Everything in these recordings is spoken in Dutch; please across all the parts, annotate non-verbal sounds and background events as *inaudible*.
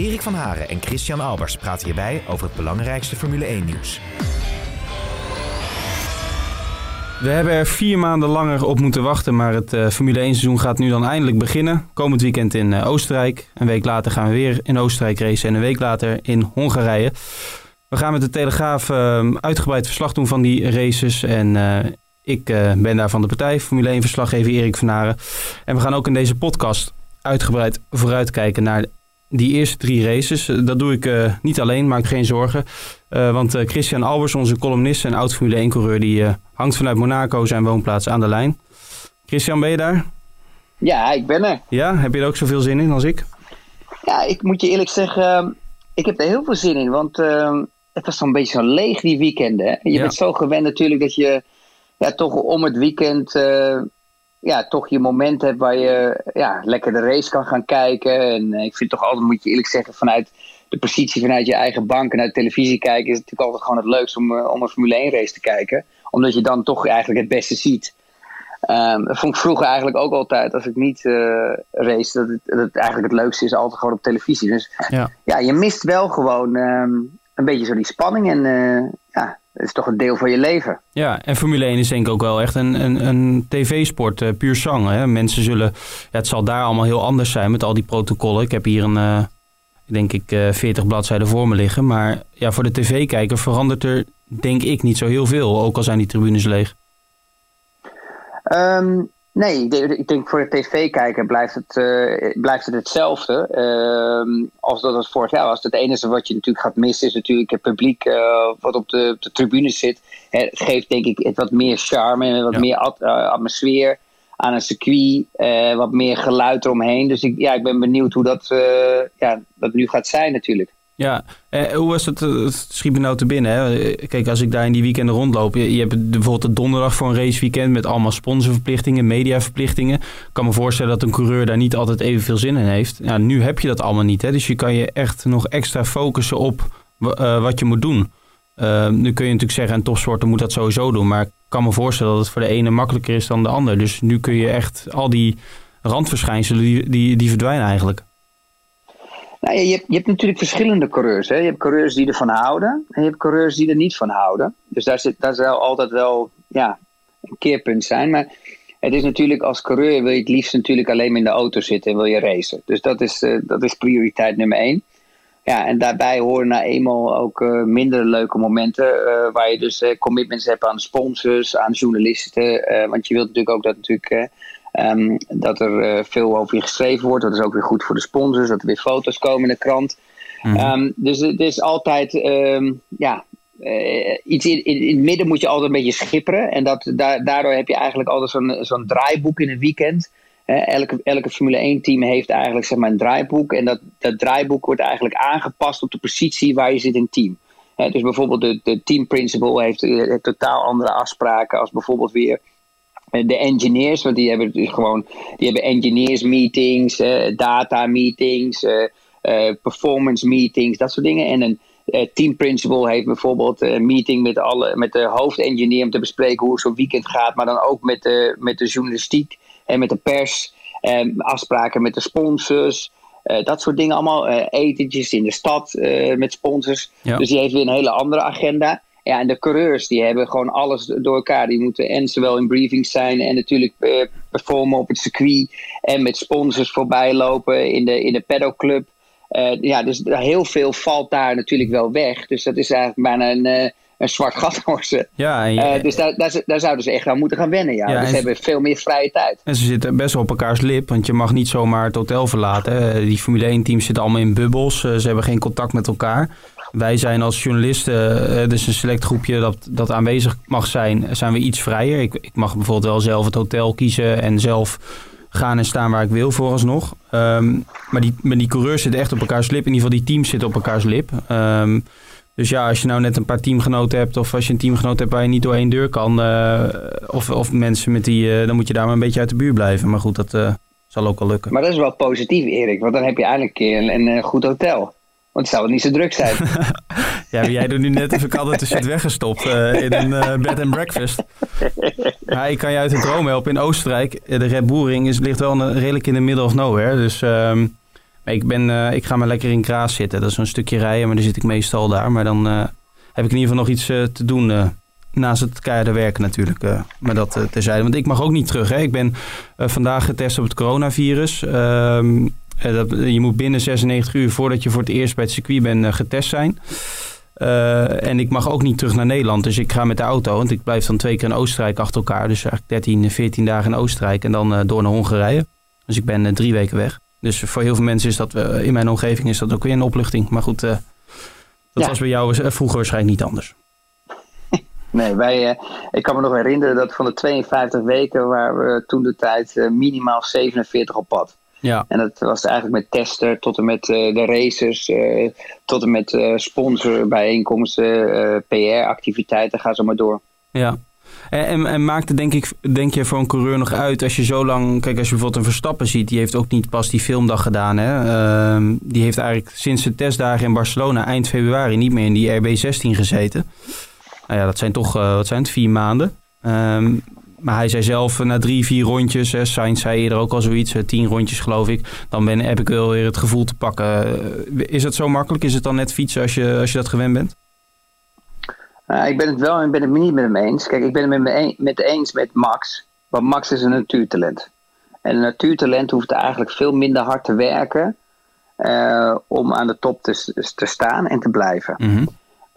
Erik van Haren en Christian Albers praten hierbij over het belangrijkste Formule 1-nieuws. We hebben er vier maanden langer op moeten wachten, maar het uh, Formule 1 seizoen gaat nu dan eindelijk beginnen. Komend weekend in uh, Oostenrijk. Een week later gaan we weer in Oostenrijk racen en een week later in Hongarije. We gaan met de Telegraaf uh, uitgebreid verslag doen van die races. En ik ben daar van de partij, Formule 1 verslaggever Erik van Haren. En we gaan ook in deze podcast uitgebreid vooruitkijken naar die eerste drie races. Dat doe ik uh, niet alleen, maak geen zorgen. Uh, want uh, Christian Albers, onze columnist en oud Formule 1-coureur... die hangt vanuit Monaco zijn woonplaats aan de lijn. Christian, ben je daar? Ja, ik ben er. Ja, heb je er ook zoveel zin in als ik? Ja, ik moet je eerlijk zeggen... ik heb er heel veel zin in, want het was zo'n beetje zo leeg die weekenden. Je ja. bent zo gewend natuurlijk dat je ja, toch om het weekend ja, toch je moment hebt waar je ja, lekker de race kan gaan kijken. En ik vind toch altijd, moet je eerlijk zeggen, vanuit de positie vanuit je eigen bank en uit televisie kijken, is het natuurlijk altijd gewoon het leukst om, om een Formule 1 race te kijken. Omdat je dan toch eigenlijk het beste ziet. Um, dat vond ik vroeger eigenlijk ook altijd, als ik niet uh, race, dat het, dat het eigenlijk het leukste is altijd gewoon op televisie. Dus ja, ja je mist wel gewoon um, een beetje zo die spanning en uh, ja, het is toch een deel van je leven. Ja, en Formule 1 is denk ik ook wel echt een, een, een tv-sport, uh, puur zang. Hè? Mensen zullen, ja, het zal daar allemaal heel anders zijn met al die protocollen. Ik heb hier een, uh, denk ik, uh, 40 bladzijden voor me liggen. Maar ja, voor de tv-kijker verandert er, denk ik, niet zo heel veel. Ook al zijn die tribunes leeg. Um, Nee, ik denk voor de tv-kijker blijft het, uh, blijft het hetzelfde. Uh, als dat het vorig jaar was. Het enige wat je natuurlijk gaat missen is natuurlijk het publiek uh, wat op de, de tribune zit. Het geeft denk ik het wat meer charme en wat ja. meer at, atmosfeer aan een circuit. wat meer geluid eromheen. Dus ik, ja, ik ben benieuwd hoe dat, ja, dat nu gaat zijn natuurlijk. Ja, eh, hoe was het? Het schiet me nou te binnen. Hè? Kijk, als ik daar in die weekenden rondloop. Je, je hebt bijvoorbeeld de donderdag voor een raceweekend met allemaal sponsorverplichtingen, mediaverplichtingen. Ik kan me voorstellen dat een coureur daar niet altijd evenveel zin in heeft. Ja, nu heb je dat allemaal niet. Hè? Dus je kan je echt nog extra focussen op uh, wat je moet doen. Uh, nu kun je natuurlijk zeggen, een topsporter moet dat sowieso doen. Maar ik kan me voorstellen dat het voor de ene makkelijker is dan de ander. Dus nu kun je echt al die randverschijnselen, die, die, die verdwijnen eigenlijk. Nou, je, hebt, je hebt natuurlijk verschillende coureurs. Hè. Je hebt coureurs die ervan houden en je hebt coureurs die er niet van houden. Dus daar, zit, daar zal altijd wel ja, een keerpunt zijn. Maar het is natuurlijk als coureur wil je het liefst natuurlijk alleen maar in de auto zitten en wil je racen. Dus dat is, uh, dat is prioriteit nummer één. Ja, en daarbij horen nou eenmaal ook uh, minder leuke momenten. Uh, waar je dus commitments hebt aan sponsors, aan journalisten. want je wilt natuurlijk ook dat natuurlijk Um, dat er uh, veel over je geschreven wordt. Dat is ook weer goed voor de sponsors. Dat er weer foto's komen in de krant. Mm -hmm. um, dus het is altijd, um, ja, uh, iets in, in, in, het midden moet je altijd een beetje schipperen. En dat, da daardoor heb je eigenlijk altijd zo'n zo'n draaiboek in een weekend. Uh, elke, elke Formule 1-team heeft eigenlijk zeg maar, een draaiboek. En dat, dat draaiboek wordt eigenlijk aangepast op de positie waar je zit in het team. dus bijvoorbeeld de, de team principal heeft, heeft totaal andere afspraken als bijvoorbeeld weer de engineers, want die hebben dus gewoon die hebben engineers meetings, uh, data meetings, uh, uh, performance meetings, dat soort dingen. En een team principal heeft bijvoorbeeld een meeting met, alle, met de hoofdengineer om te bespreken hoe zo'n weekend gaat, maar dan ook met de, met de journalistiek en met de pers, afspraken met de sponsors. dat soort dingen allemaal, etentjes in de stad met sponsors. Ja. Dus die heeft weer een hele andere agenda. Ja, en de coureurs die hebben gewoon alles door elkaar. Die moeten en zowel in briefings zijn en natuurlijk uh, performen op het circuit. En met sponsors voorbij lopen in de, in de pedalclub. Uh, ja, dus heel veel valt daar natuurlijk wel weg. Dus dat is eigenlijk bijna een, uh, een zwart gat *laughs* voor ze. Ja, je, dus daar, daar, daar, zouden ze echt aan moeten gaan wennen. Ja. ja dus ze hebben veel meer vrije tijd. En ze zitten best wel op elkaars lip. Want je mag niet zomaar het hotel verlaten. Die Formule 1 teams zitten allemaal in bubbels. ze hebben geen contact met elkaar. Wij zijn als journalisten, eh, dus een select groepje dat, dat aanwezig mag zijn, zijn we iets vrijer. Ik, ik mag bijvoorbeeld wel zelf het hotel kiezen en zelf gaan en staan waar ik wil vooralsnog. Um, maar, die, die coureurs zitten echt op elkaars lip. In ieder geval die teams zitten op elkaars lip. Um, dus ja, als je nou net een paar teamgenoten hebt of als je een teamgenoot hebt waar je niet door één deur kan, uh, of, of mensen met die, uh, dan moet je daar maar een beetje uit de buurt blijven. Maar goed, dat zal ook wel lukken. Maar dat is wel positief, Erik, want dan heb je eigenlijk een, een goed hotel. Want zou het niet zo druk zijn. *laughs* ja, jij doet nu net even altijd de shit weggestopt uh, in een uh, bed and breakfast. *laughs* Ja, ik kan je uit de droom helpen. In Oostenrijk, de Red Bull Ring is, ligt wel een, redelijk in de middle of nowhere. Dus um, ik, ben, uh, ik ga maar lekker in Kraas zitten. Dat is een stukje rijden, maar dan zit ik meestal daar. Maar dan heb ik in ieder geval nog iets te doen naast het keiharde werken natuurlijk. maar dat terzijde. Want ik mag ook niet terug. Hè. Ik ben vandaag getest op het coronavirus. Um, uh, dat, je moet binnen 96 uur voordat je voor het eerst bij het circuit bent uh, getest zijn. Uh, en ik mag ook niet terug naar Nederland. Dus ik ga met de auto. Want ik blijf dan twee keer in Oostenrijk achter elkaar. Dus eigenlijk 13, 14 dagen in Oostenrijk. En dan door naar Hongarije. Dus ik ben drie weken weg. Dus voor heel veel mensen is dat in mijn omgeving is dat ook weer een opluchting. Maar goed, dat ja. was bij jou vroeger waarschijnlijk niet anders. *laughs* Nee, wij, ik kan me nog herinneren dat van de 52 weken waar we toen de tijd minimaal 47 op pad. Ja. En dat was eigenlijk met tester tot en met uh, de racers, uh, tot en met uh, sponsorbijeenkomsten, PR-activiteiten, ga zo maar door. Ja. En, en, en, maakt het denk, ik, denk je voor een coureur nog uit als je zo lang... Kijk, als je bijvoorbeeld een Verstappen ziet, die heeft ook niet pas die filmdag gedaan. Hè? Uh, die heeft eigenlijk sinds de testdagen in Barcelona eind februari niet meer in die RB16 gezeten. Nou ja, dat zijn toch, wat zijn het, vier maanden. Um, maar hij zei zelf na drie, vier rondjes, hè, Sainz zei eerder ook al zoiets, tien rondjes geloof ik, dan ben, heb ik wel weer het gevoel te pakken. Is het zo makkelijk? Is het dan net fietsen als je, als je dat gewend bent? Uh, ik ben het wel en ben het niet met hem eens. Kijk, ik ben het met, me met eens met Max. Want Max is een natuurtalent. En een natuurtalent hoeft eigenlijk veel minder hard te werken uh, om aan de top te, te staan en te blijven. Mm -hmm.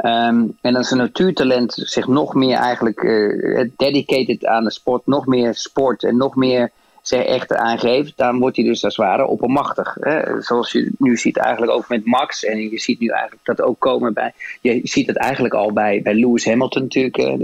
Um, en als een natuurtalent zich nog meer eigenlijk uh, dedicated aan de sport, nog meer sport en nog meer zich echt aangeeft, dan wordt hij dus als het ware oppermachtig. Hè? Zoals je nu ziet eigenlijk ook met Max en je ziet nu eigenlijk dat ook komen bij, je ziet het eigenlijk al bij, bij Lewis Hamilton natuurlijk, hè,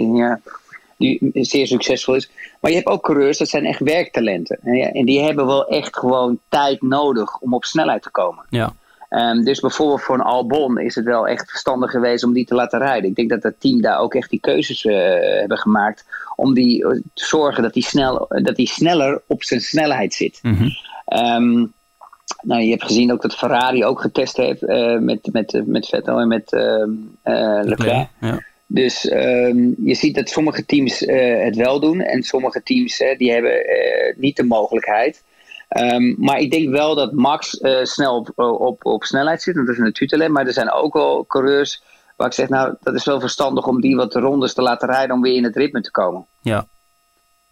die, die zeer succesvol is. Maar je hebt ook coureurs, dat zijn echt werktalenten. En die hebben wel echt gewoon tijd nodig om op snelheid te komen. Ja. Um, dus bijvoorbeeld voor een Albon is het wel echt verstandig geweest om die te laten rijden. Ik denk dat het team daar ook echt die keuzes uh, hebben gemaakt om die, uh, te zorgen dat hij snel, dat die sneller op zijn snelheid zit. Mm -hmm. um, nou, je hebt gezien ook dat Ferrari ook getest heeft uh, met, met, met Vettel en met Leclerc. Ja. Dus um, je ziet dat sommige teams het wel doen en sommige teams die hebben niet de mogelijkheid. Um, maar ik denk wel dat Max uh, snel op, op, op snelheid zit. Dat is een. Maar er zijn ook wel coureurs waar ik zeg, nou, dat is wel verstandig om die wat rondes te laten rijden om weer in het ritme te komen. Ja.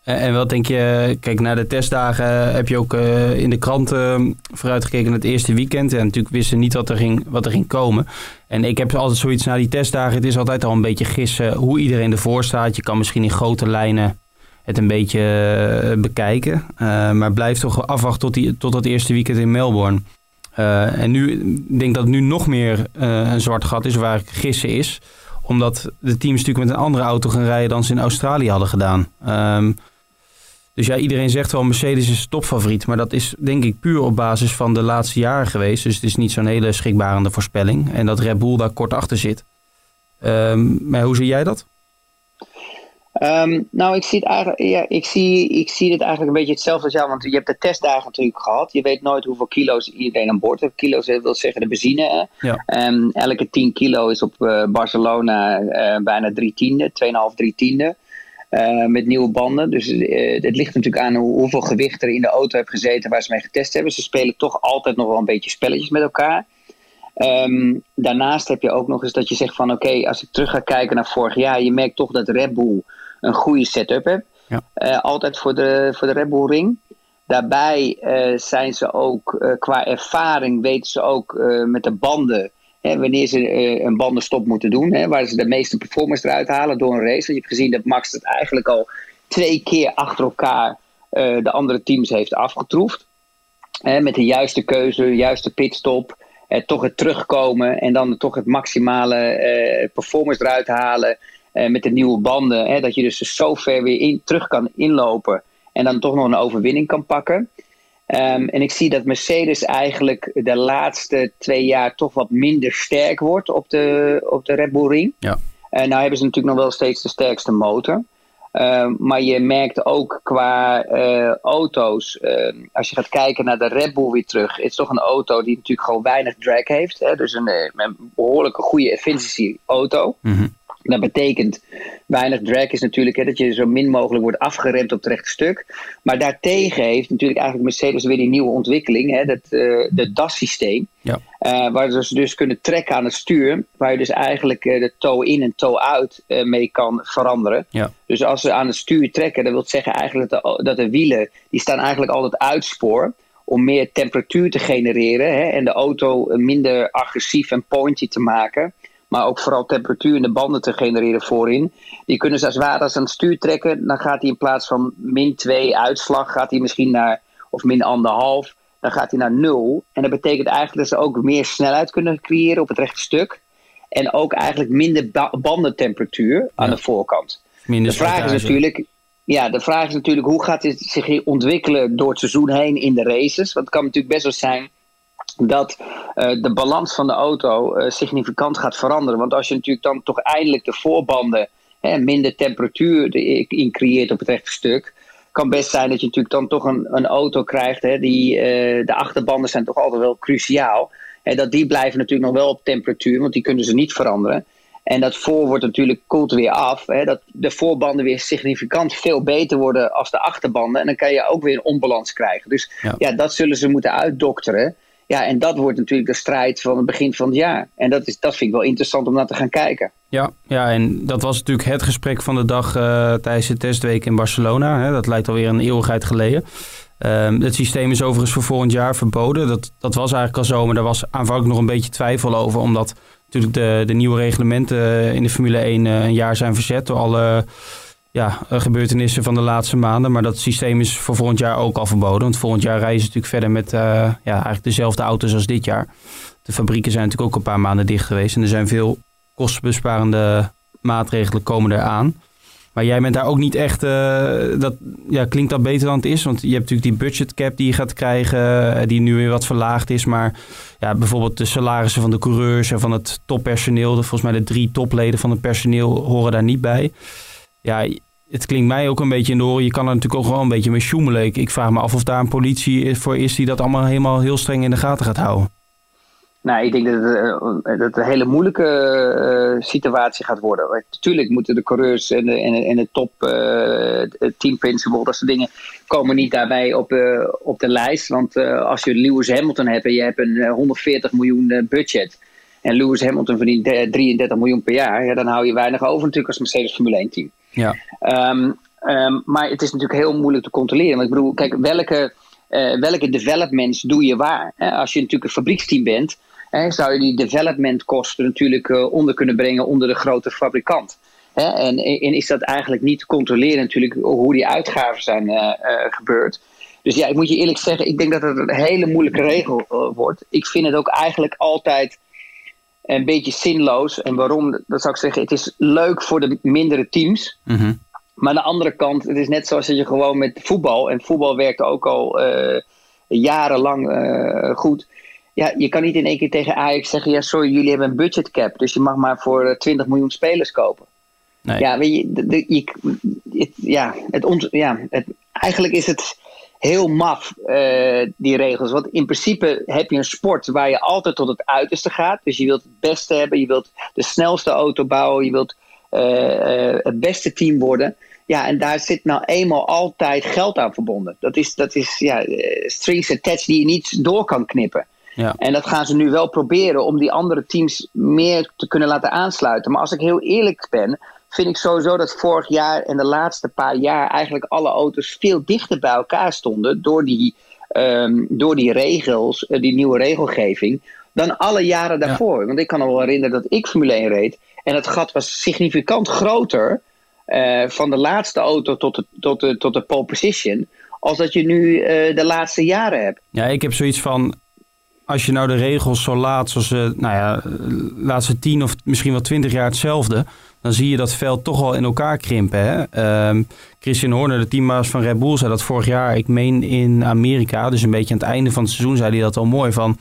En wat denk je, kijk, na de testdagen heb je ook uh, in de kranten vooruitgekeken naar het eerste weekend. En natuurlijk wisten niet wat er, ging, wat er ging komen. En ik heb altijd zoiets na die testdagen, het is altijd al een beetje gissen hoe iedereen ervoor staat. Je kan misschien in grote lijnen het een beetje eh, bekijken. Uh, maar blijf toch afwachten tot, die, tot dat eerste weekend in Melbourne. Uh, en nu ik denk dat het nu nog meer een zwart gat is waar gissen is. Omdat de teams natuurlijk met een andere auto gaan rijden dan ze in Australië hadden gedaan. Um, dus ja, iedereen zegt wel Mercedes is topfavoriet. Maar dat is denk ik puur op basis van de laatste jaren geweest. Dus het is niet zo'n hele schrikbarende voorspelling. En dat Red Bull daar kort achter zit. Um, maar hoe zie jij dat? Um, nou, ik zie, het eigenlijk, ja, ik, zie, ik zie het eigenlijk een beetje hetzelfde als jou. Want je hebt de testdagen natuurlijk gehad. Je weet nooit hoeveel kilo's iedereen aan boord heeft. Kilo's wil zeggen de benzine. Ja. Um, elke 10 kilo is op uh, Barcelona uh, bijna 3 tiende. 2,5, 3 tiende. Uh, met nieuwe banden. Dus het ligt natuurlijk aan hoe, hoeveel gewicht er in de auto heeft gezeten waar ze mee getest hebben. Ze spelen toch altijd nog wel een beetje spelletjes met elkaar. Um, daarnaast heb je ook nog eens dat je zegt van oké, okay, als ik terug ga kijken naar vorig jaar, je merkt toch dat Red Bull een goede setup hebt. Ja. Uh, altijd voor de, voor de Red Bull Ring. Daarbij uh, zijn ze ook uh, qua ervaring, weten ze ook met de banden, hè, wanneer ze een bandenstop moeten doen, hè, waar ze de meeste performance eruit halen door een race. Want je hebt gezien dat Max het eigenlijk al twee keer achter elkaar de andere teams heeft afgetroefd. Hè, met de juiste keuze, de juiste pitstop, toch het terugkomen en dan toch het maximale performance eruit halen. Uh, met de nieuwe banden. Hè, dat je dus zo ver weer in, terug kan inlopen. En dan toch nog een overwinning kan pakken. Ehm, en ik zie dat Mercedes eigenlijk de laatste twee jaar toch wat minder sterk wordt op de, op de Red Bull Ring. Ja. En nou hebben ze natuurlijk nog wel steeds de sterkste motor. Ehm, maar je merkt ook qua uh, auto's, uh, als je gaat kijken naar de Red Bull weer terug, het is toch een auto die natuurlijk gewoon weinig drag heeft. Hè? Dus een, eh, een behoorlijke goede efficiency auto. Mhm. Dat betekent, weinig drag is natuurlijk hè, dat je zo min mogelijk wordt afgeremd op het rechte stuk. Maar daartegen heeft natuurlijk eigenlijk Mercedes weer die nieuwe ontwikkeling, hè, dat, uh, de DAS-systeem. Ja. Uh, waar ze dus kunnen trekken aan het stuur, waar je dus eigenlijk uh, de toe in en toe uit mee kan veranderen. Ja. Dus als ze aan het stuur trekken, dat wil zeggen eigenlijk dat de, dat de wielen, die staan eigenlijk altijd uitspoor om meer temperatuur te genereren hè, en de auto minder agressief en pointy te maken maar ook vooral temperatuur in de banden te genereren voorin. Die kunnen ze als ware als aan het stuur trekken. Dan gaat hij in plaats van min 2 uitslag, gaat hij misschien naar, of min anderhalf, dan gaat hij naar 0. En dat betekent eigenlijk dat ze ook meer snelheid kunnen creëren op het rechte stuk. En ook eigenlijk minder ba bandentemperatuur aan Ja. de voorkant. Minder De vraag is natuurlijk, ja, de vraag is natuurlijk hoe gaat dit zich ontwikkelen door het seizoen heen in de races? Want het kan natuurlijk best wel zijn dat uh, de balans van de auto uh, significant gaat veranderen. Want als je natuurlijk dan toch eindelijk de voorbanden hè, minder temperatuur in creëert op het rechte stuk, kan best zijn dat je natuurlijk dan toch een, een auto krijgt. Hè, die, uh, de achterbanden zijn toch altijd wel cruciaal. Hè, dat die blijven natuurlijk nog wel op temperatuur, want die kunnen ze niet veranderen. En dat voor wordt natuurlijk koelt weer af. Hè, dat de voorbanden weer significant veel beter worden als de achterbanden. En dan kan je ook weer een onbalans krijgen. Dus Ja. ja, dat zullen ze moeten uitdokteren. Ja, en dat wordt natuurlijk de strijd van het begin van het jaar. En dat, is, dat vind ik wel interessant om naar te gaan kijken. Ja, ja, en dat was natuurlijk het gesprek van de dag eh, tijdens de testweek in Barcelona. Hè. Dat lijkt alweer een eeuwigheid geleden. Ehm, het systeem is overigens voor volgend jaar verboden. Dat, dat was eigenlijk al zo, maar daar was aanvankelijk nog een beetje twijfel over. Omdat natuurlijk de, de nieuwe reglementen in de Formule 1 eh, een jaar zijn verzet door alle ja, eh, gebeurtenissen van de laatste maanden. Maar dat systeem is voor volgend jaar ook al verboden. Want volgend jaar rijden ze natuurlijk verder met eh, ja, eigenlijk dezelfde auto's als dit jaar. De fabrieken zijn natuurlijk ook een paar maanden dicht geweest. En er zijn veel kostenbesparende maatregelen komen eraan. Maar jij bent daar ook niet echt... eh, dat, ja, klinkt dat beter dan het is? Want je hebt natuurlijk die budgetcap die je gaat krijgen... die nu weer wat verlaagd is. Maar ja, bijvoorbeeld de salarissen van de coureurs... en van het toppersoneel... volgens mij de drie topleden van het personeel horen daar niet bij. Ja, het klinkt mij ook een beetje in de oren. Je kan er natuurlijk ook wel een beetje mee sjoemelen. Ik, ik vraag me af of daar een politie voor is... die dat allemaal helemaal heel streng in de gaten gaat houden. Nou, ik denk dat het, eh, dat een hele moeilijke eh, situatie gaat worden. Want Natuurlijk moeten de coureurs en de, en de, top eh, team principal, dat soort dingen, komen niet daarbij op, op de lijst. Want als je Lewis Hamilton hebt en je hebt een eh, 140 miljoen budget. En Lewis Hamilton verdient eh, 33 miljoen per jaar. Ja, dan hou je weinig over natuurlijk als Mercedes Formule 1 team. Ja, Ehm, ehm, maar het is natuurlijk heel moeilijk te controleren. Want ik bedoel, kijk, welke, eh, welke developments doe je waar? Als je natuurlijk een fabrieksteam bent, zou je die development kosten natuurlijk eh, onder kunnen brengen onder de grote fabrikant. Hè? En, en is dat eigenlijk niet te controleren natuurlijk hoe die uitgaven zijn eh, gebeurd. Dus ja, ik moet je eerlijk zeggen, ik denk dat het een hele moeilijke regel wordt. Ik vind het ook eigenlijk altijd een beetje zinloos. En waarom? Dat zou ik zeggen, het is leuk voor de mindere teams. mhm. Maar aan de andere kant, het is net zoals dat je gewoon met voetbal, en voetbal werkt ook al eh, jarenlang eh, goed. Ja, je kan niet in één keer tegen Ajax zeggen: ja, sorry, jullie hebben een budgetcap, dus je mag maar voor eh, 20 miljoen spelers kopen. Nee. Ja, weet je, de, de- je het, ja, het, ja het, eigenlijk is het heel maf, eh, die regels. Want in principe heb je een sport waar je altijd tot het uiterste gaat. Dus je wilt het beste hebben, je wilt de snelste auto bouwen, je wilt eh, eh, het beste team worden. Ja, en daar zit nou eenmaal altijd geld aan verbonden. Dat is, dat is ja, strings attached die je niet door kan knippen. Ja. En dat gaan ze nu wel proberen om die andere teams meer te kunnen laten aansluiten. Maar als ik heel eerlijk ben, vind ik sowieso dat vorig jaar en de laatste paar jaar eigenlijk alle auto's veel dichter bij elkaar stonden door die, ehm, door die regels, eh, die nieuwe regelgeving, dan alle jaren daarvoor. Want ik kan me wel herinneren dat ik Formule 1 reed en het gat was significant groter eh, van de laatste auto tot de, tot de, tot de pole position, als dat je nu eh, de laatste jaren hebt. Ja, ik heb zoiets van. als je nou de regels zo laat, zoals uh, nou ja, laatste tien of misschien wel twintig jaar hetzelfde, dan zie je dat veld toch al in elkaar krimpen. Hè? Ehm, Christian Horner, de teambaas van Red Bull, zei dat vorig jaar, ik meen in Amerika, dus een beetje aan het einde van het seizoen, zei hij dat al mooi van.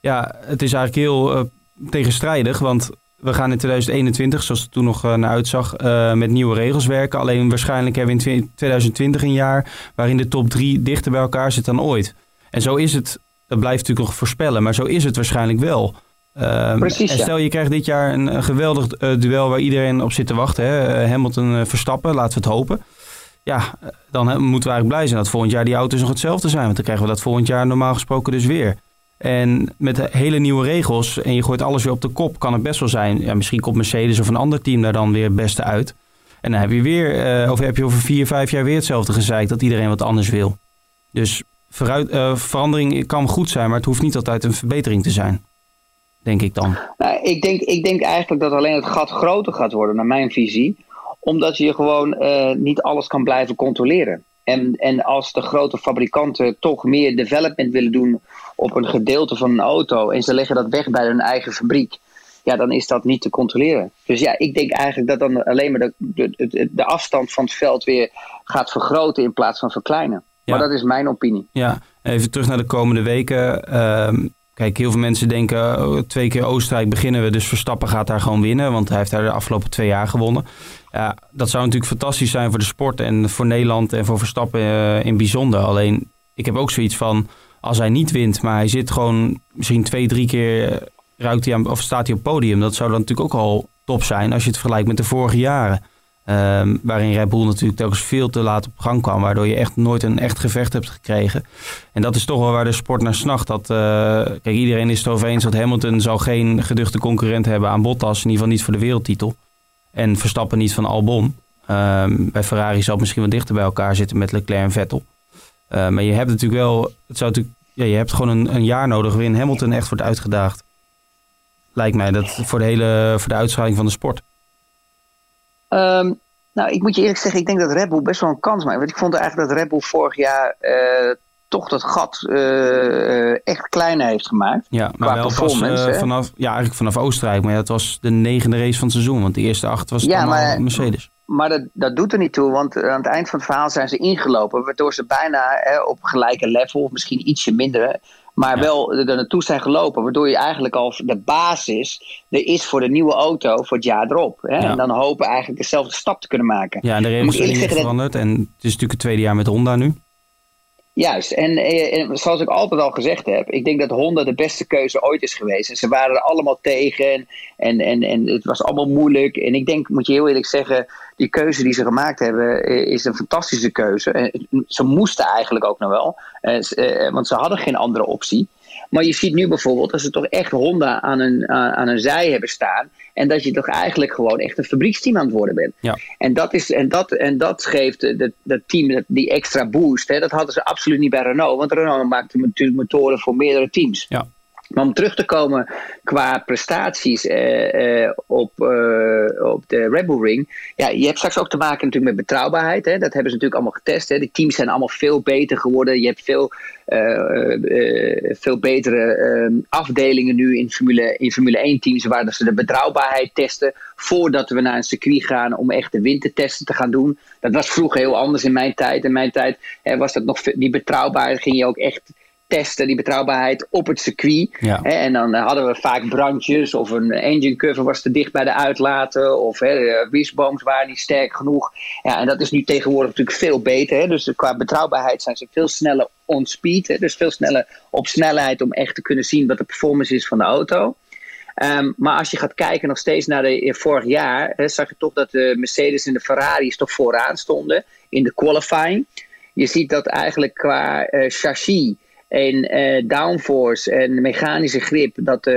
Ja, het is eigenlijk heel uh, tegenstrijdig, want we gaan in 2021, zoals het toen nog uh, naar uitzag, uh, met nieuwe regels werken. Alleen waarschijnlijk hebben we in 2020 een jaar waarin de top drie dichter bij elkaar zit dan ooit. En zo is het, dat blijft natuurlijk nog voorspellen, maar zo is het waarschijnlijk wel. Um, Precies, en stel je krijgt dit jaar een, een geweldig uh, duel waar iedereen op zit te wachten. Hè? Hamilton Verstappen, laten we het hopen. Ja, dan moeten we eigenlijk blij zijn dat volgend jaar die auto's nog hetzelfde zijn. Want dan krijgen we dat volgend jaar normaal gesproken dus weer. En met hele nieuwe regels en je gooit alles weer op de kop, kan het best wel zijn. Ja, misschien komt Mercedes of een ander team daar dan weer het beste uit. En dan heb je weer, uh, of heb je over vier, vijf jaar weer hetzelfde gezeik dat iedereen wat anders wil. Dus vooruit, uh, verandering kan goed zijn, maar het hoeft niet altijd een verbetering te zijn. Denk ik dan. Nou, ik, denk, ik denk eigenlijk dat alleen het gat groter gaat worden, naar mijn visie. Omdat je gewoon uh, niet alles kan blijven controleren. En, en als de grote fabrikanten toch meer development willen doen op een gedeelte van een auto en ze leggen dat weg bij hun eigen fabriek, ja, dan is dat niet te controleren. Dus ja, ik denk eigenlijk dat dan alleen maar de, de, de afstand van het veld weer gaat vergroten in plaats van verkleinen. Ja. Maar dat is mijn opinie. Ja, even terug naar de komende weken. Um, kijk, heel veel mensen denken, oh, twee keer Oostenrijk beginnen we, dus Verstappen gaat daar gewoon winnen, want hij heeft daar de afgelopen twee jaar gewonnen. Ja, dat zou natuurlijk fantastisch zijn voor de sport en voor Nederland en voor Verstappen uh, in bijzonder. Alleen, ik heb ook zoiets van, als hij niet wint, maar hij zit gewoon misschien twee, drie keer ruikt hij aan, of staat hij op podium. Dat zou dan natuurlijk ook al top zijn als je het vergelijkt met de vorige jaren. Um, waarin Red Bull natuurlijk telkens veel te laat op gang kwam. Waardoor je echt nooit een echt gevecht hebt gekregen. En dat is toch wel waar de sport naar snacht. Dat, uh, kijk, iedereen is het over eens dat Hamilton zal geen geduchte concurrent hebben aan Bottas. In ieder geval niet voor de wereldtitel. En Verstappen niet van Albon. Um, bij Ferrari zal het misschien wat dichter bij elkaar zitten met Leclerc en Vettel. Uh, maar je hebt natuurlijk wel, het zou natuurlijk, ja, je hebt gewoon een, een jaar nodig waarin Hamilton echt wordt uitgedaagd. Lijkt mij dat voor de hele, voor de uitschaling van de sport. Um, nou, ik moet je eerlijk zeggen, ik denk dat Red Bull best wel een kans maakt. Want ik vond eigenlijk dat Red Bull vorig jaar uh, toch dat gat uh, echt kleiner heeft gemaakt. Ja, maar wel pas, uh, vanaf, ja, eigenlijk vanaf Oostenrijk. Maar ja, het was de negende race van het seizoen. Want de eerste acht was ja, maar, Mercedes. Maar dat, dat doet er niet toe, want aan het eind van het verhaal zijn ze ingelopen. Waardoor ze bijna hè, op gelijke level, of misschien ietsje minder, maar ja. wel er naartoe zijn gelopen. Waardoor je eigenlijk al de basis er is voor de nieuwe auto voor het jaar erop. Hè? Ja. En dan hopen eigenlijk dezelfde stap te kunnen maken. Ja, en de regels zijn niet veranderd. En het is natuurlijk het tweede jaar met Honda nu. Juist, en, en, zoals ik altijd al gezegd heb, ik denk dat Honda de beste keuze ooit is geweest. En ze waren er allemaal tegen en, en, en het was allemaal moeilijk. En ik denk, moet je heel eerlijk zeggen, die keuze die ze gemaakt hebben is een fantastische keuze. Ze moesten eigenlijk ook nog wel, want ze hadden geen andere optie. Maar je ziet nu bijvoorbeeld dat ze toch echt Honda aan een, aan een zij hebben staan. En dat je toch eigenlijk gewoon echt een fabrieksteam aan het worden bent. Ja. En, dat is, en, dat, en dat geeft dat, dat team die extra boost. Hè, dat hadden ze absoluut niet bij Renault. Want Renault maakte natuurlijk motoren voor meerdere teams. Ja. Maar om terug te komen qua prestaties uh, uh, op, uh, op de Red Bull Ring. Ja, je hebt straks ook te maken natuurlijk met betrouwbaarheid. Hè. Dat hebben ze natuurlijk allemaal getest. Hè. De teams zijn allemaal veel beter geworden. Je hebt veel, veel betere ehm, afdelingen nu in Formule, in Formule 1 teams. Waar ze de betrouwbaarheid testen. Voordat we naar een circuit gaan om echt de wintertesten te gaan doen. Dat was vroeger heel anders in mijn tijd. In mijn tijd was dat nog die betrouwbaarheid ging je ook echt testen, die betrouwbaarheid op het circuit. Ja. Hè, en dan hadden we vaak brandjes of een engine cover was te dicht bij de uitlaten of hè, de wisbooms waren niet sterk genoeg. Ja, en dat is nu tegenwoordig natuurlijk veel beter. Hè, dus qua betrouwbaarheid zijn ze veel sneller on speed. Hè, dus veel sneller op snelheid om echt te kunnen zien wat de performance is van de auto. Um, maar als je gaat kijken nog steeds naar de, vorig jaar, hè, zag je toch dat de Mercedes en de Ferraris toch vooraan stonden in de qualifying. Je ziet dat eigenlijk qua uh, chassis en uh, downforce en mechanische grip, dat uh,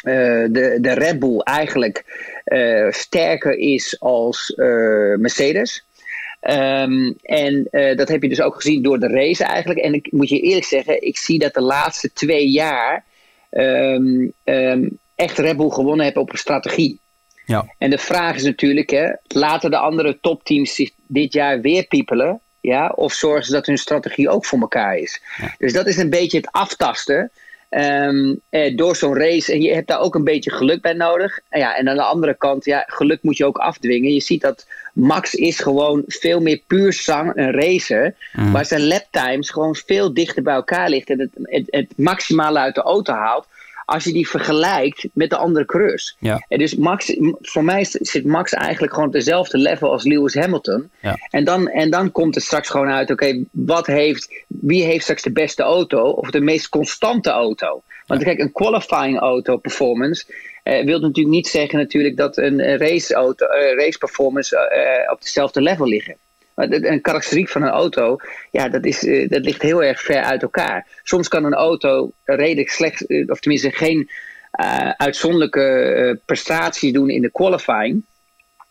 de, de Red Bull eigenlijk sterker is als Mercedes. Um, en dat heb je dus ook gezien door de race eigenlijk. En ik moet je eerlijk zeggen, ik zie dat de laatste twee jaar um, um, echt Red Bull gewonnen hebben op een strategie. Ja. En de vraag is natuurlijk, hè, laten de andere topteams zich dit jaar weer piepelen? Ja, of zorgen ze dat hun strategie ook voor elkaar is. Ja. Dus dat is een beetje het aftasten. Um, eh, door zo'n race. En je hebt daar ook een beetje geluk bij nodig. En, ja, en aan de andere kant, ja, geluk moet je ook afdwingen. Je ziet dat Max is gewoon veel meer puur zang, een racer. Mm. Waar zijn laptimes gewoon veel dichter bij elkaar ligt. En het, het, het maximale uit de auto haalt als je die vergelijkt met de andere coureurs. Ja. En dus Max, voor mij zit Max eigenlijk gewoon op dezelfde level als Lewis Hamilton. Ja. En, dan, en dan komt het straks gewoon uit, oké, wat heeft, wie heeft straks de beste auto of de meest constante auto? Want kijk, een qualifying auto performance uh, wil natuurlijk niet zeggen natuurlijk dat een race, auto, uh, race performance uh, op dezelfde level liggen. Een karakteriek van een auto, ja, dat, is, eh, dat ligt heel erg ver uit elkaar. Soms kan een auto redelijk slecht, eh, of tenminste geen uh, uitzonderlijke prestaties doen in de qualifying.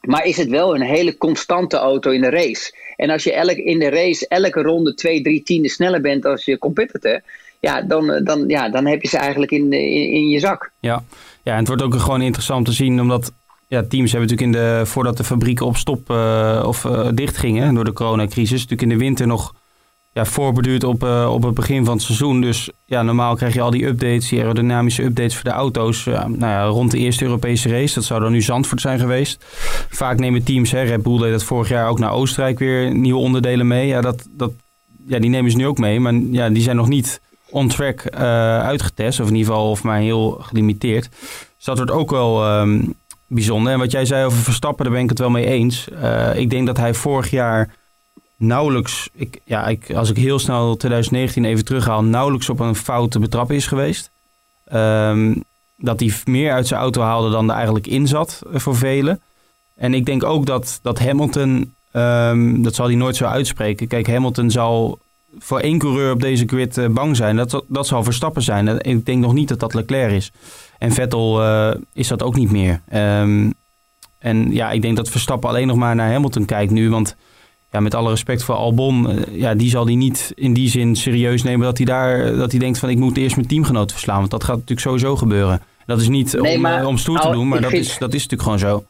Maar is het wel een hele constante auto in de race? En als je elk, in de race elke ronde twee, drie tienden sneller bent als je competitor, ja, dan, dan, ja, dan heb je ze eigenlijk in, in, in je zak. Ja. ja, en het wordt ook gewoon interessant te zien, omdat ja, teams hebben natuurlijk in de, voordat de fabrieken op stop uh, of uh, dicht gingen door de coronacrisis, natuurlijk in de winter nog ja, voorbeduurd op, uh, op het begin van het seizoen. Dus ja, normaal krijg je al die updates, die aerodynamische updates voor de auto's nou ja, rond de eerste Europese race. Dat zou dan nu Zandvoort zijn geweest. Vaak nemen teams, hè, Red Bull deed dat vorig jaar ook naar Oostenrijk weer nieuwe onderdelen mee. Ja, dat, dat, ja, die nemen ze nu ook mee, maar ja, die zijn nog niet on track uitgetest. Of in ieder geval of maar heel gelimiteerd. Dus dat wordt ook wel... Um, bijzonder. En wat jij zei over Verstappen, daar ben ik het wel mee eens. Uh, ik denk dat hij vorig jaar nauwelijks, ik, ja, ik, als ik heel snel 2019 even terughaal, nauwelijks op een fout te betrappen is geweest. Um, dat hij meer uit zijn auto haalde dan er eigenlijk in zat uh, voor velen. En ik denk ook dat, dat Hamilton, um, dat zal hij nooit zo uitspreken. Kijk, Hamilton zal voor één coureur op deze grid uh, bang zijn. Dat, dat zal Verstappen zijn. Ik denk nog niet dat dat Leclerc is. En Vettel uh, is dat ook niet meer. Um, en ja, ik denk dat Verstappen alleen nog maar naar Hamilton kijkt nu. Want ja, met alle respect voor Albon, uh, ja, die zal hij niet in die zin serieus nemen dat hij daar dat hij denkt van ik moet eerst mijn teamgenoot verslaan. Want dat gaat natuurlijk sowieso gebeuren. Dat is niet nee, om, maar, om stoer te doen, maar dat, vind, is, dat is natuurlijk gewoon zo.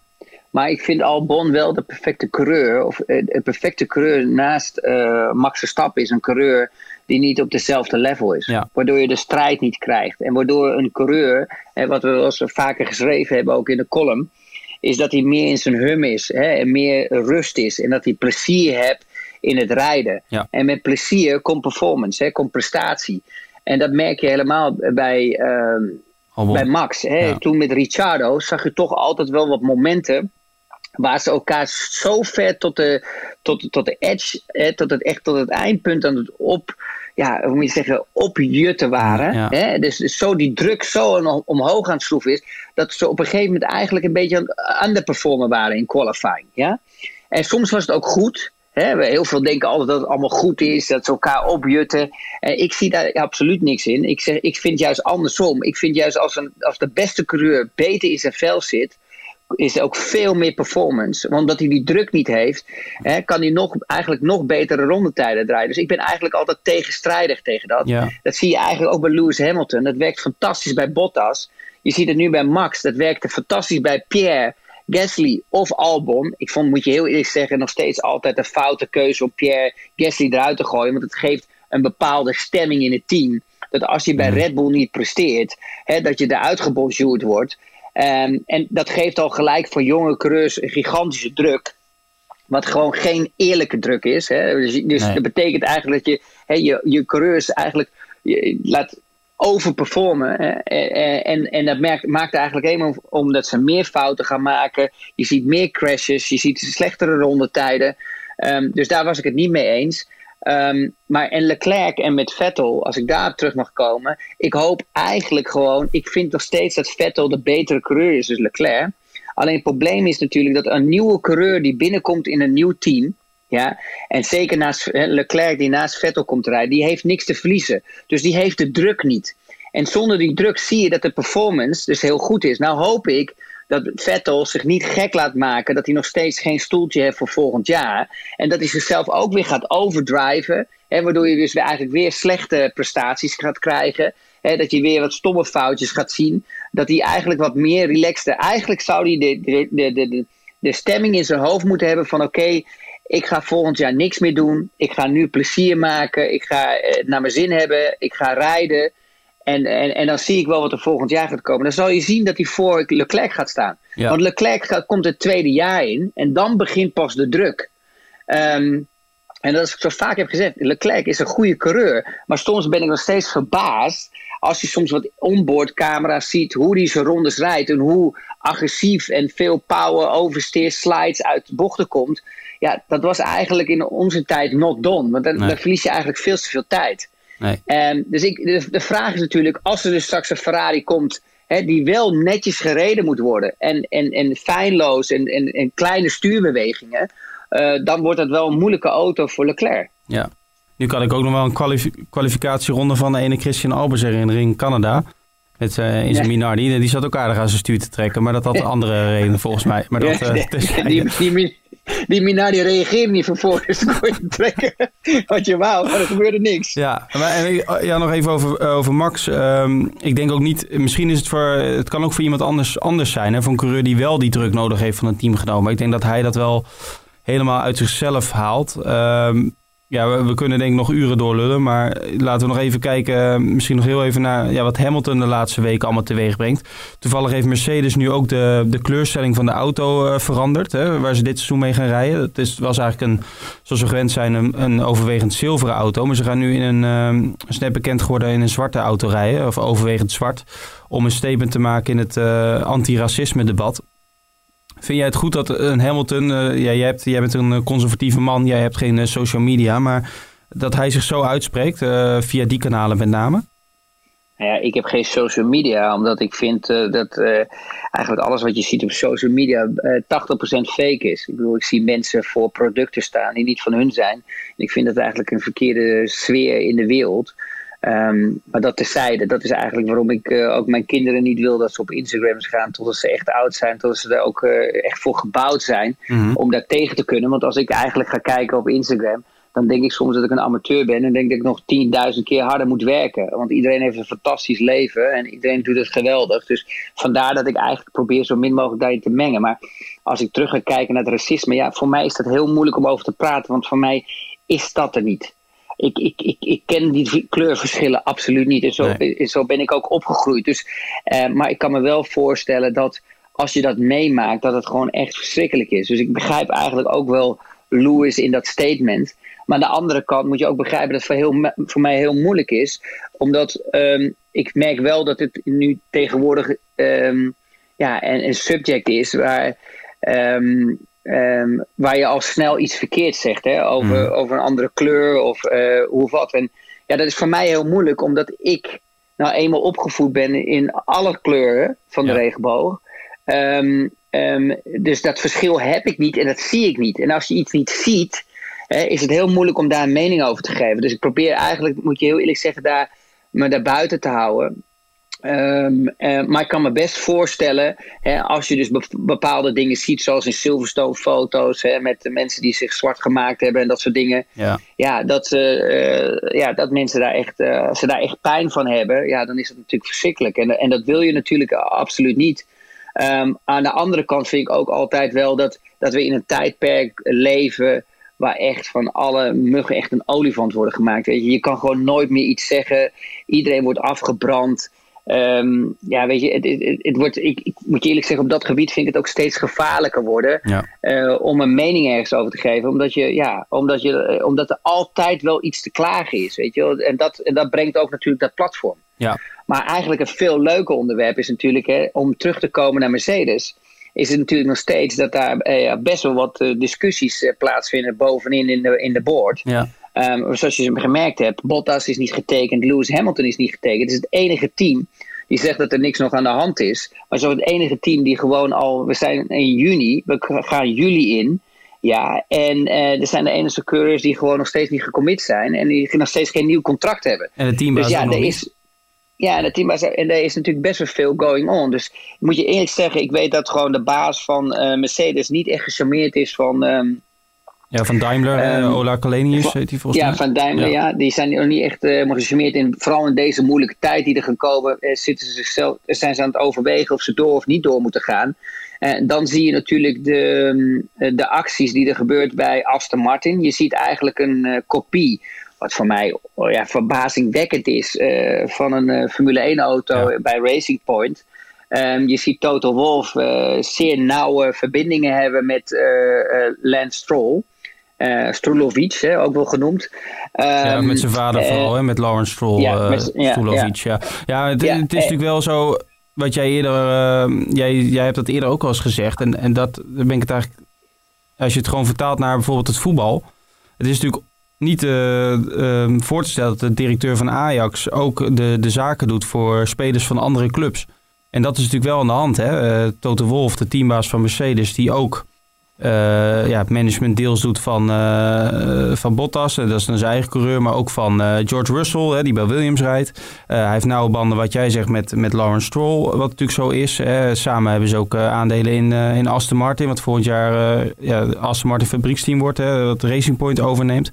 Maar ik vind Albon wel de perfecte coureur. Of de perfecte coureur naast uh, Max Verstappen is een coureur die niet op dezelfde level is. Waardoor je de strijd niet krijgt. En waardoor een coureur, hè, wat we wel eens vaker geschreven hebben, ook in de column, is dat hij meer in zijn hum is hè, en meer rust is. En dat hij plezier hebt in het rijden. En met plezier komt performance, hè, komt prestatie. En dat merk je helemaal bij, uh, bij Max. Hè. Toen met Ricciardo zag je toch altijd wel wat momenten waar ze elkaar zo ver tot de, tot, tot de edge, hè, tot het echt tot het eindpunt aan het op, ja, hoe moet je zeggen, opjutten waren. Hè? Dus, dus, zo die druk zo omhoog aan het schroeven is, dat ze op een gegeven moment eigenlijk een beetje aan underperformen waren in qualifying. Ja? En soms was het ook goed. Hè? Heel veel denken altijd dat het allemaal goed is, dat ze elkaar opjutten. En ik zie daar absoluut niks in. Ik, zeg, ik vind juist andersom. Ik vind juist als, een, als de beste coureur beter in zijn vel zit, is ook veel meer performance. Want omdat hij die druk niet heeft, hè, kan hij nog, eigenlijk nog betere rondetijden draaien. Dus ik ben eigenlijk altijd tegenstrijdig tegen dat. Dat zie je eigenlijk ook bij Lewis Hamilton. Dat werkt fantastisch bij Bottas. Je ziet het nu bij Max. Dat werkte fantastisch bij Pierre. Gasly of Albon. Ik vond, moet je heel eerlijk zeggen, nog steeds altijd een foute keuze om Pierre Gasly eruit te gooien. Want het geeft een bepaalde stemming in het team. Dat als je bij Red Bull niet presteert, hè, dat je eruit gebonjourd wordt. Um, en dat geeft al gelijk voor jonge coureurs een gigantische druk. Wat gewoon geen eerlijke druk is. Hè? Dus, dus dat betekent eigenlijk dat je hè, je, je coureurs eigenlijk je, laat overperformen. Hè? En, en, en dat merkt, maakt eigenlijk helemaal omdat ze meer fouten gaan maken. Je ziet meer crashes, je ziet slechtere rondetijden. Um, dus daar was ik het niet mee eens. Um, maar en Leclerc en met Vettel, als ik daar terug mag komen. Ik hoop eigenlijk gewoon. Ik vind nog steeds dat Vettel de betere coureur is, dus Leclerc. Alleen het probleem is natuurlijk dat een nieuwe coureur die binnenkomt in een nieuw team. Ja, en zeker naast Leclerc die naast Vettel komt rijden, die heeft niks te verliezen. Dus die heeft de druk niet. En zonder die druk zie je dat de performance dus heel goed is. Nou hoop ik dat Vettel zich niet gek laat maken dat hij nog steeds geen stoeltje heeft voor volgend jaar. En dat hij zichzelf ook weer gaat overdriven. Hè, waardoor je dus weer eigenlijk weer slechte prestaties gaat krijgen. Hè, dat je weer wat stomme foutjes gaat zien. Dat hij eigenlijk wat meer relaxed. Eigenlijk zou hij de, de, de, de, de stemming in zijn hoofd moeten hebben van oké. ik ga volgend jaar niks meer doen. Ik ga nu plezier maken. Ik ga eh, naar mijn zin hebben. Ik ga rijden. En, en, en dan zie ik wel wat er volgend jaar gaat komen. Dan zal je zien dat hij voor Leclerc gaat staan. Want Leclerc gaat, komt het tweede jaar in en dan begint pas de druk. Ehm, en dat is ik zo vaak heb gezegd. Leclerc is een goede coureur. Maar soms ben ik nog steeds verbaasd. Als je soms wat onboardcamera's ziet. Hoe hij zijn rondes rijdt. En hoe agressief en veel power, oversteer, slides uit de bochten komt. Ja, dat was eigenlijk in onze tijd not done. Want dan, dan verlies je eigenlijk veel te veel tijd. Nee. Um, dus ik, de, de, vraag is natuurlijk, als er dus straks een Ferrari komt, hè, die wel netjes gereden moet worden en, en, en fijnloos en, en, en kleine stuurbewegingen, uh, dan wordt dat wel een moeilijke auto voor Leclerc. Ja, nu kan ik ook nog wel een kwalif kwalificatieronde van de ene Christian Albers herinneren in Canada. Met, uh, in zijn Minardi. Die zat ook aardig aan zijn stuur te trekken. Maar dat had *laughs* andere redenen volgens mij. Maar dat, uh, *laughs* die, die, die Minardi reageerde niet vervolgens. Dan kon je trekken wat je wou, maar er gebeurde niks. Ja, maar ja, nog even over, over Max. Um, ik denk ook niet, misschien is het voor, het kan ook voor iemand anders, anders zijn. Hè, voor een coureur die wel die druk nodig heeft van een team genomen. Maar ik denk dat hij dat wel helemaal uit zichzelf haalt. Um, ja, we, kunnen denk ik nog uren doorlullen. Maar laten we nog even kijken, eh, misschien nog heel even naar ja, wat Hamilton de laatste weken allemaal teweeg brengt. Toevallig heeft Mercedes nu ook de, de kleurstelling van de auto uh, veranderd. Hè, waar ze dit seizoen mee gaan rijden. Het is, was eigenlijk een, zoals we gewend zijn, een, een overwegend zilveren auto. Maar ze gaan nu in een, um, bekend geworden, in een zwarte auto rijden. Of overwegend zwart. Om een statement te maken in het uh, antiracisme debat. Vind jij het goed dat een Hamilton, ja, jij, hebt, jij bent een eh, conservatieve man, jij hebt geen uh, social media, maar dat hij zich zo uitspreekt, via die kanalen met name? Nou ja, ik heb geen social media, omdat ik vind dat eigenlijk alles wat je ziet op social media 80% fake is. Ik bedoel, ik zie mensen voor producten staan die niet van hun zijn. En ik vind dat eigenlijk een verkeerde sfeer in de wereld. Um, maar dat terzijde, dat is eigenlijk waarom ik uh, ook mijn kinderen niet wil dat ze op Instagram gaan totdat ze echt oud zijn, totdat ze er ook uh, echt voor gebouwd zijn mm-hmm. om daar tegen te kunnen. Want als ik eigenlijk ga kijken op Instagram, dan denk ik soms dat ik een amateur ben en denk dat ik nog 10.000 keer harder moet werken. Want iedereen heeft een fantastisch leven en iedereen doet het geweldig. Dus vandaar dat ik eigenlijk probeer zo min mogelijk daarin te mengen. Maar als ik terug ga kijken naar het racisme, ja, voor mij is dat heel moeilijk om over te praten, want voor mij is dat er niet ik, ik, ik, ik ken die kleurverschillen absoluut niet. En zo, zo ben ik ook opgegroeid. Dus, uh, maar ik kan me wel voorstellen dat als je dat meemaakt, dat het gewoon echt verschrikkelijk is. Dus ik begrijp eigenlijk ook wel Lewis in dat statement. Maar aan de andere kant moet je ook begrijpen dat het voor, heel, voor mij heel moeilijk is. Omdat um, ik merk wel dat het nu tegenwoordig um, ja, een, een subject is waar um, Um, waar je al snel iets verkeerd zegt hè, over, mm. over een andere kleur of uh, hoe wat. En ja, dat is voor mij heel moeilijk, omdat ik nou eenmaal opgevoed ben in alle kleuren van de ja. regenboog. Um, um, dus dat verschil heb ik niet en dat zie ik niet. En als je iets niet ziet, hè, is het heel moeilijk om daar een mening over te geven. Dus ik probeer eigenlijk, moet je heel eerlijk zeggen, daar, me daar buiten te houden. Um, uh, maar ik kan me best voorstellen, hè, als je dus bepaalde dingen ziet, zoals in Silverstone foto's, hè, met de mensen die zich zwart gemaakt hebben en dat soort dingen. Ja, ja, dat, uh, ja dat mensen daar echt, uh, als ze daar echt pijn van hebben, ja, dan is dat natuurlijk verschrikkelijk. En, en dat wil je natuurlijk absoluut niet. Um, aan de andere kant vind ik ook altijd wel dat, dat we in een tijdperk leven waar echt van alle muggen echt een olifant worden gemaakt. Weet je. je kan gewoon nooit meer iets zeggen. Iedereen wordt afgebrand. Um, ja, weet je, het, het, het, wordt, ik, ik, moet je eerlijk zeggen, op dat gebied vind ik het ook steeds gevaarlijker worden ja. uh, om een mening ergens over te geven. Omdat, je, ja, omdat, je, eh, omdat er altijd wel iets te klagen is, weet je En dat, en dat brengt ook natuurlijk dat platform. Ja. Maar eigenlijk een veel leuker onderwerp is natuurlijk, hè, om terug te komen naar Mercedes, is het natuurlijk nog steeds dat daar eh, best wel wat uh, discussies uh, plaatsvinden bovenin in de, in de board. Ja. Um, zoals je gemerkt hebt, Bottas is niet getekend, Lewis Hamilton is niet getekend. Het is het enige team die zegt dat er niks nog aan de hand is. Maar zo het enige team die gewoon al, we zijn in juni, we gaan juli in. Ja, en uh, er zijn de enige coureurs die gewoon nog steeds niet gecommit zijn en die nog steeds geen nieuw contract hebben. En het team dus ja, er is, ja, en, het team, en er is natuurlijk best wel veel going on. Dus moet je eerlijk zeggen, ik weet dat gewoon de baas van uh, Mercedes niet echt gecharmeerd is van. Um, ja, van Daimler, um, Ola Kalenius heet hij volgens ja, mij. Ja, van Daimler, ja. ja. Die zijn nog niet echt uh, in. Vooral in deze moeilijke tijd die er gaan komen, uh, zitten ze zichzelf, zijn ze aan het overwegen of ze door of niet door moeten gaan. En dan zie je natuurlijk de, de acties die er gebeurt bij Aston Martin. Je ziet eigenlijk een kopie wat voor mij oh ja, verbazingwekkend is van een Formule 1 auto bij Racing Point. Um, je ziet Toto Wolff zeer nauwe verbindingen hebben met Lance Stroll. Uh, Strulovic, hè, ook wel genoemd. ja, met zijn vader uh, vooral, hè, met Lawrence ja, met, ja, Strulovic. Ja, ja. het, het, is natuurlijk wel zo, wat jij eerder, uh, jij, jij hebt dat eerder ook al eens gezegd. En, en dat ben ik het eigenlijk, als je het gewoon vertaalt naar bijvoorbeeld het voetbal. Het is natuurlijk niet uh, voor te stellen dat de directeur van Ajax ook de, de zaken doet voor spelers van andere clubs. En dat is natuurlijk wel aan de hand. Hè? Toto Wolf, de teambaas van Mercedes, die ook uh, ja, management deels doet van, uh, van Bottas. Dat is dan zijn eigen coureur. Maar ook van George Russell, hè, die bij Williams rijdt. hij heeft nauwe banden, wat jij zegt, met, met Lawrence Stroll. Wat natuurlijk zo is. samen hebben ze ook aandelen in, in Aston Martin. Wat volgend jaar ja, Aston Martin fabrieksteam wordt. Hè, wat Racing Point overneemt.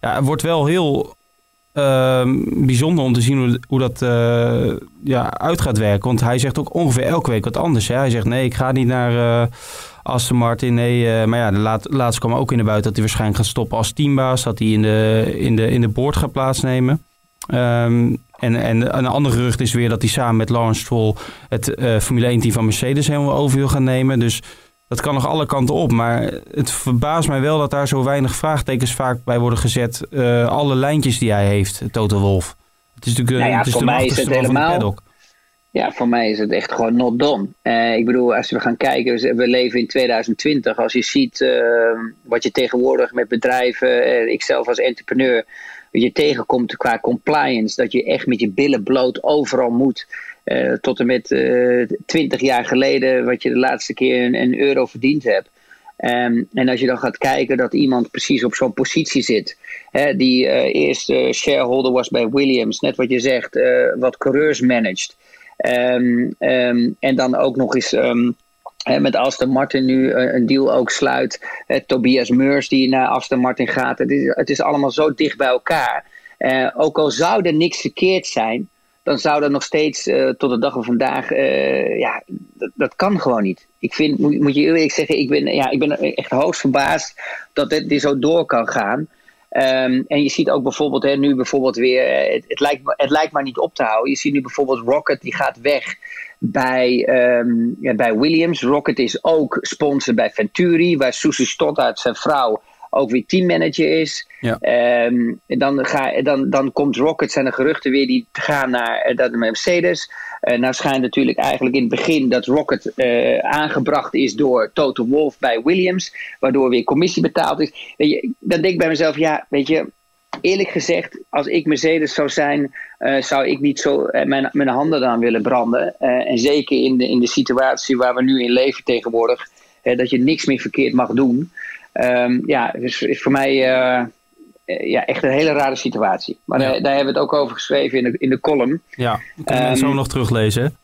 Ja, het wordt wel heel ehm, bijzonder om te zien hoe, hoe dat ja, uit gaat werken. Want hij zegt ook ongeveer elke week wat anders. Hè? Hij zegt nee, ik ga niet naar Aston Martin, nee. Uh, maar ja, de laat, laatste kwam ook in de buiten dat hij waarschijnlijk gaat stoppen als teambaas. Dat hij in de, in de, in de board gaat plaatsnemen. Um, en, en een andere gerucht is weer dat hij samen met Lawrence Stroll het uh, Formule 1-team van Mercedes helemaal over wil gaan nemen. Dus dat kan nog alle kanten op. Maar het verbaast mij wel dat daar zo weinig vraagtekens vaak bij worden gezet. Uh, alle lijntjes die hij heeft, Toto Wolf. Het is natuurlijk nou ja, het is de mij is het helemaal. Ja, voor mij is het echt gewoon not done. Uh, ik bedoel, als we gaan kijken, we leven in 2020. Als je ziet uh, wat je tegenwoordig met bedrijven, uh, ikzelf als entrepreneur, wat je tegenkomt qua compliance, dat je echt met je billen bloot overal moet. tot en met 20 jaar geleden, wat je de laatste keer een, euro verdiend hebt. Um, en als je dan gaat kijken dat iemand precies op zo'n positie zit, hè, die eerst shareholder was bij Williams, net wat je zegt, wat coureurs managed. Um, um, en dan ook nog eens um, met Aston Martin nu eh, een deal ook sluit. Tobias Meurs die naar Aston Martin gaat. Het is, het is allemaal zo dicht bij elkaar. Uh, ook al zou er niks verkeerd zijn, dan zou er nog steeds uh, tot de dag van vandaag, ja, dat, dat, kan gewoon niet. Ik vind, moet, je eerlijk zeggen, ik ben, ja, ik ben echt hoogst verbaasd dat dit zo door kan gaan. Um, en je ziet ook bijvoorbeeld hè, nu bijvoorbeeld weer, eh, het, lijkt, het lijkt maar niet op te houden. Je ziet nu bijvoorbeeld Rocket, die gaat weg bij, um, ja, bij Williams. Rocket is ook sponsor bij Venturi, waar Susie Stoddard, zijn vrouw, ook weer teammanager is. Ja. Um, dan, ga, dan, dan komt Rocket, zijn de geruchten weer die gaan naar uh, Mercedes. Uh, nou schijnt natuurlijk eigenlijk in het begin dat Rocket uh, aangebracht is door Toto Wolff bij Williams, waardoor weer commissie betaald is. Weet je, dan denk ik bij mezelf, ja, weet je, eerlijk gezegd, als ik Mercedes zou zijn, uh, zou ik niet zo mijn, mijn handen aan willen branden. en zeker in de, in de situatie waar we nu in leven tegenwoordig, dat je niks meer verkeerd mag doen. Um, ja, dus is voor mij eh, ja, echt een hele rare situatie. Maar daar, daar, hebben we het ook over geschreven in de, in de column. Ja, ik kan um, zo nog teruglezen.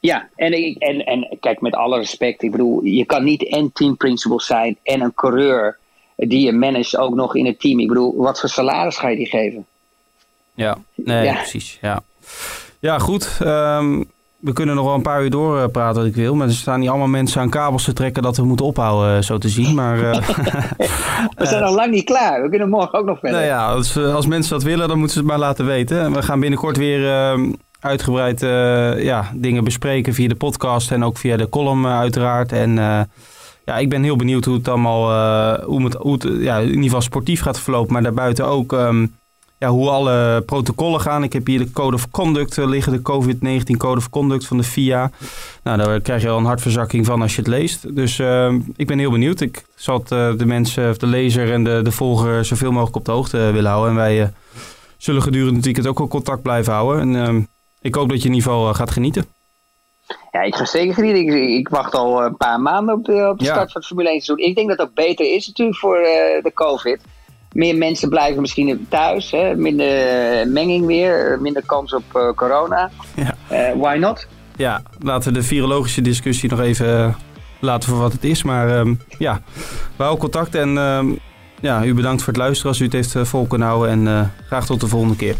Ja, en, en, en kijk, met alle respect, ik bedoel, je kan niet en team principal zijn en een coureur die je managt ook nog in het team. Ik bedoel, wat voor salaris ga je die geven? Ja, nee, ja. precies. Ja, ja goed. Um, we kunnen nog wel een paar uur doorpraten wat ik wil. Maar er staan niet allemaal mensen aan kabels te trekken dat we moeten ophouden, eh, zo te zien. Maar, uh, *laughs* we zijn al lang niet klaar. We kunnen morgen ook nog verder. Nou ja, als, eh, als mensen dat willen, dan moeten ze het maar laten weten. We gaan binnenkort weer uh, uitgebreid uh, ja, dingen bespreken via de podcast en ook via de column uiteraard. En ja, ik ben heel benieuwd hoe het allemaal, hoe het, hoe het ja, in ieder geval sportief gaat verlopen. Maar daarbuiten ook... Um, ja, hoe alle protocollen gaan. Ik heb hier de Code of Conduct eh, liggen, de COVID-19 Code of Conduct van de FIA. Nou, daar krijg je al een hartverzakking van als je het leest. Dus uh, ik ben heel benieuwd. Ik zal het, uh, de mensen, of de lezer en de, de volger zoveel mogelijk op de hoogte willen houden. En wij zullen gedurende het weekend ook wel contact blijven houden. En ik hoop dat je in ieder geval gaat genieten. Ja, ik ga zeker genieten. Ik, ik, wacht al een paar maanden op de, op de start van het Formule 1 seizoen. Ik denk dat het ook beter is natuurlijk voor de COVID meer mensen blijven misschien thuis. Hè? Minder menging weer, minder kans op uh, corona. Ja. Uh, why not? Ja, laten we de virologische discussie nog even laten voor wat het is. Maar um, ja, we houden contact en um, ja, u bedankt voor het luisteren als u het heeft vol kunnen houden. En graag tot de volgende keer.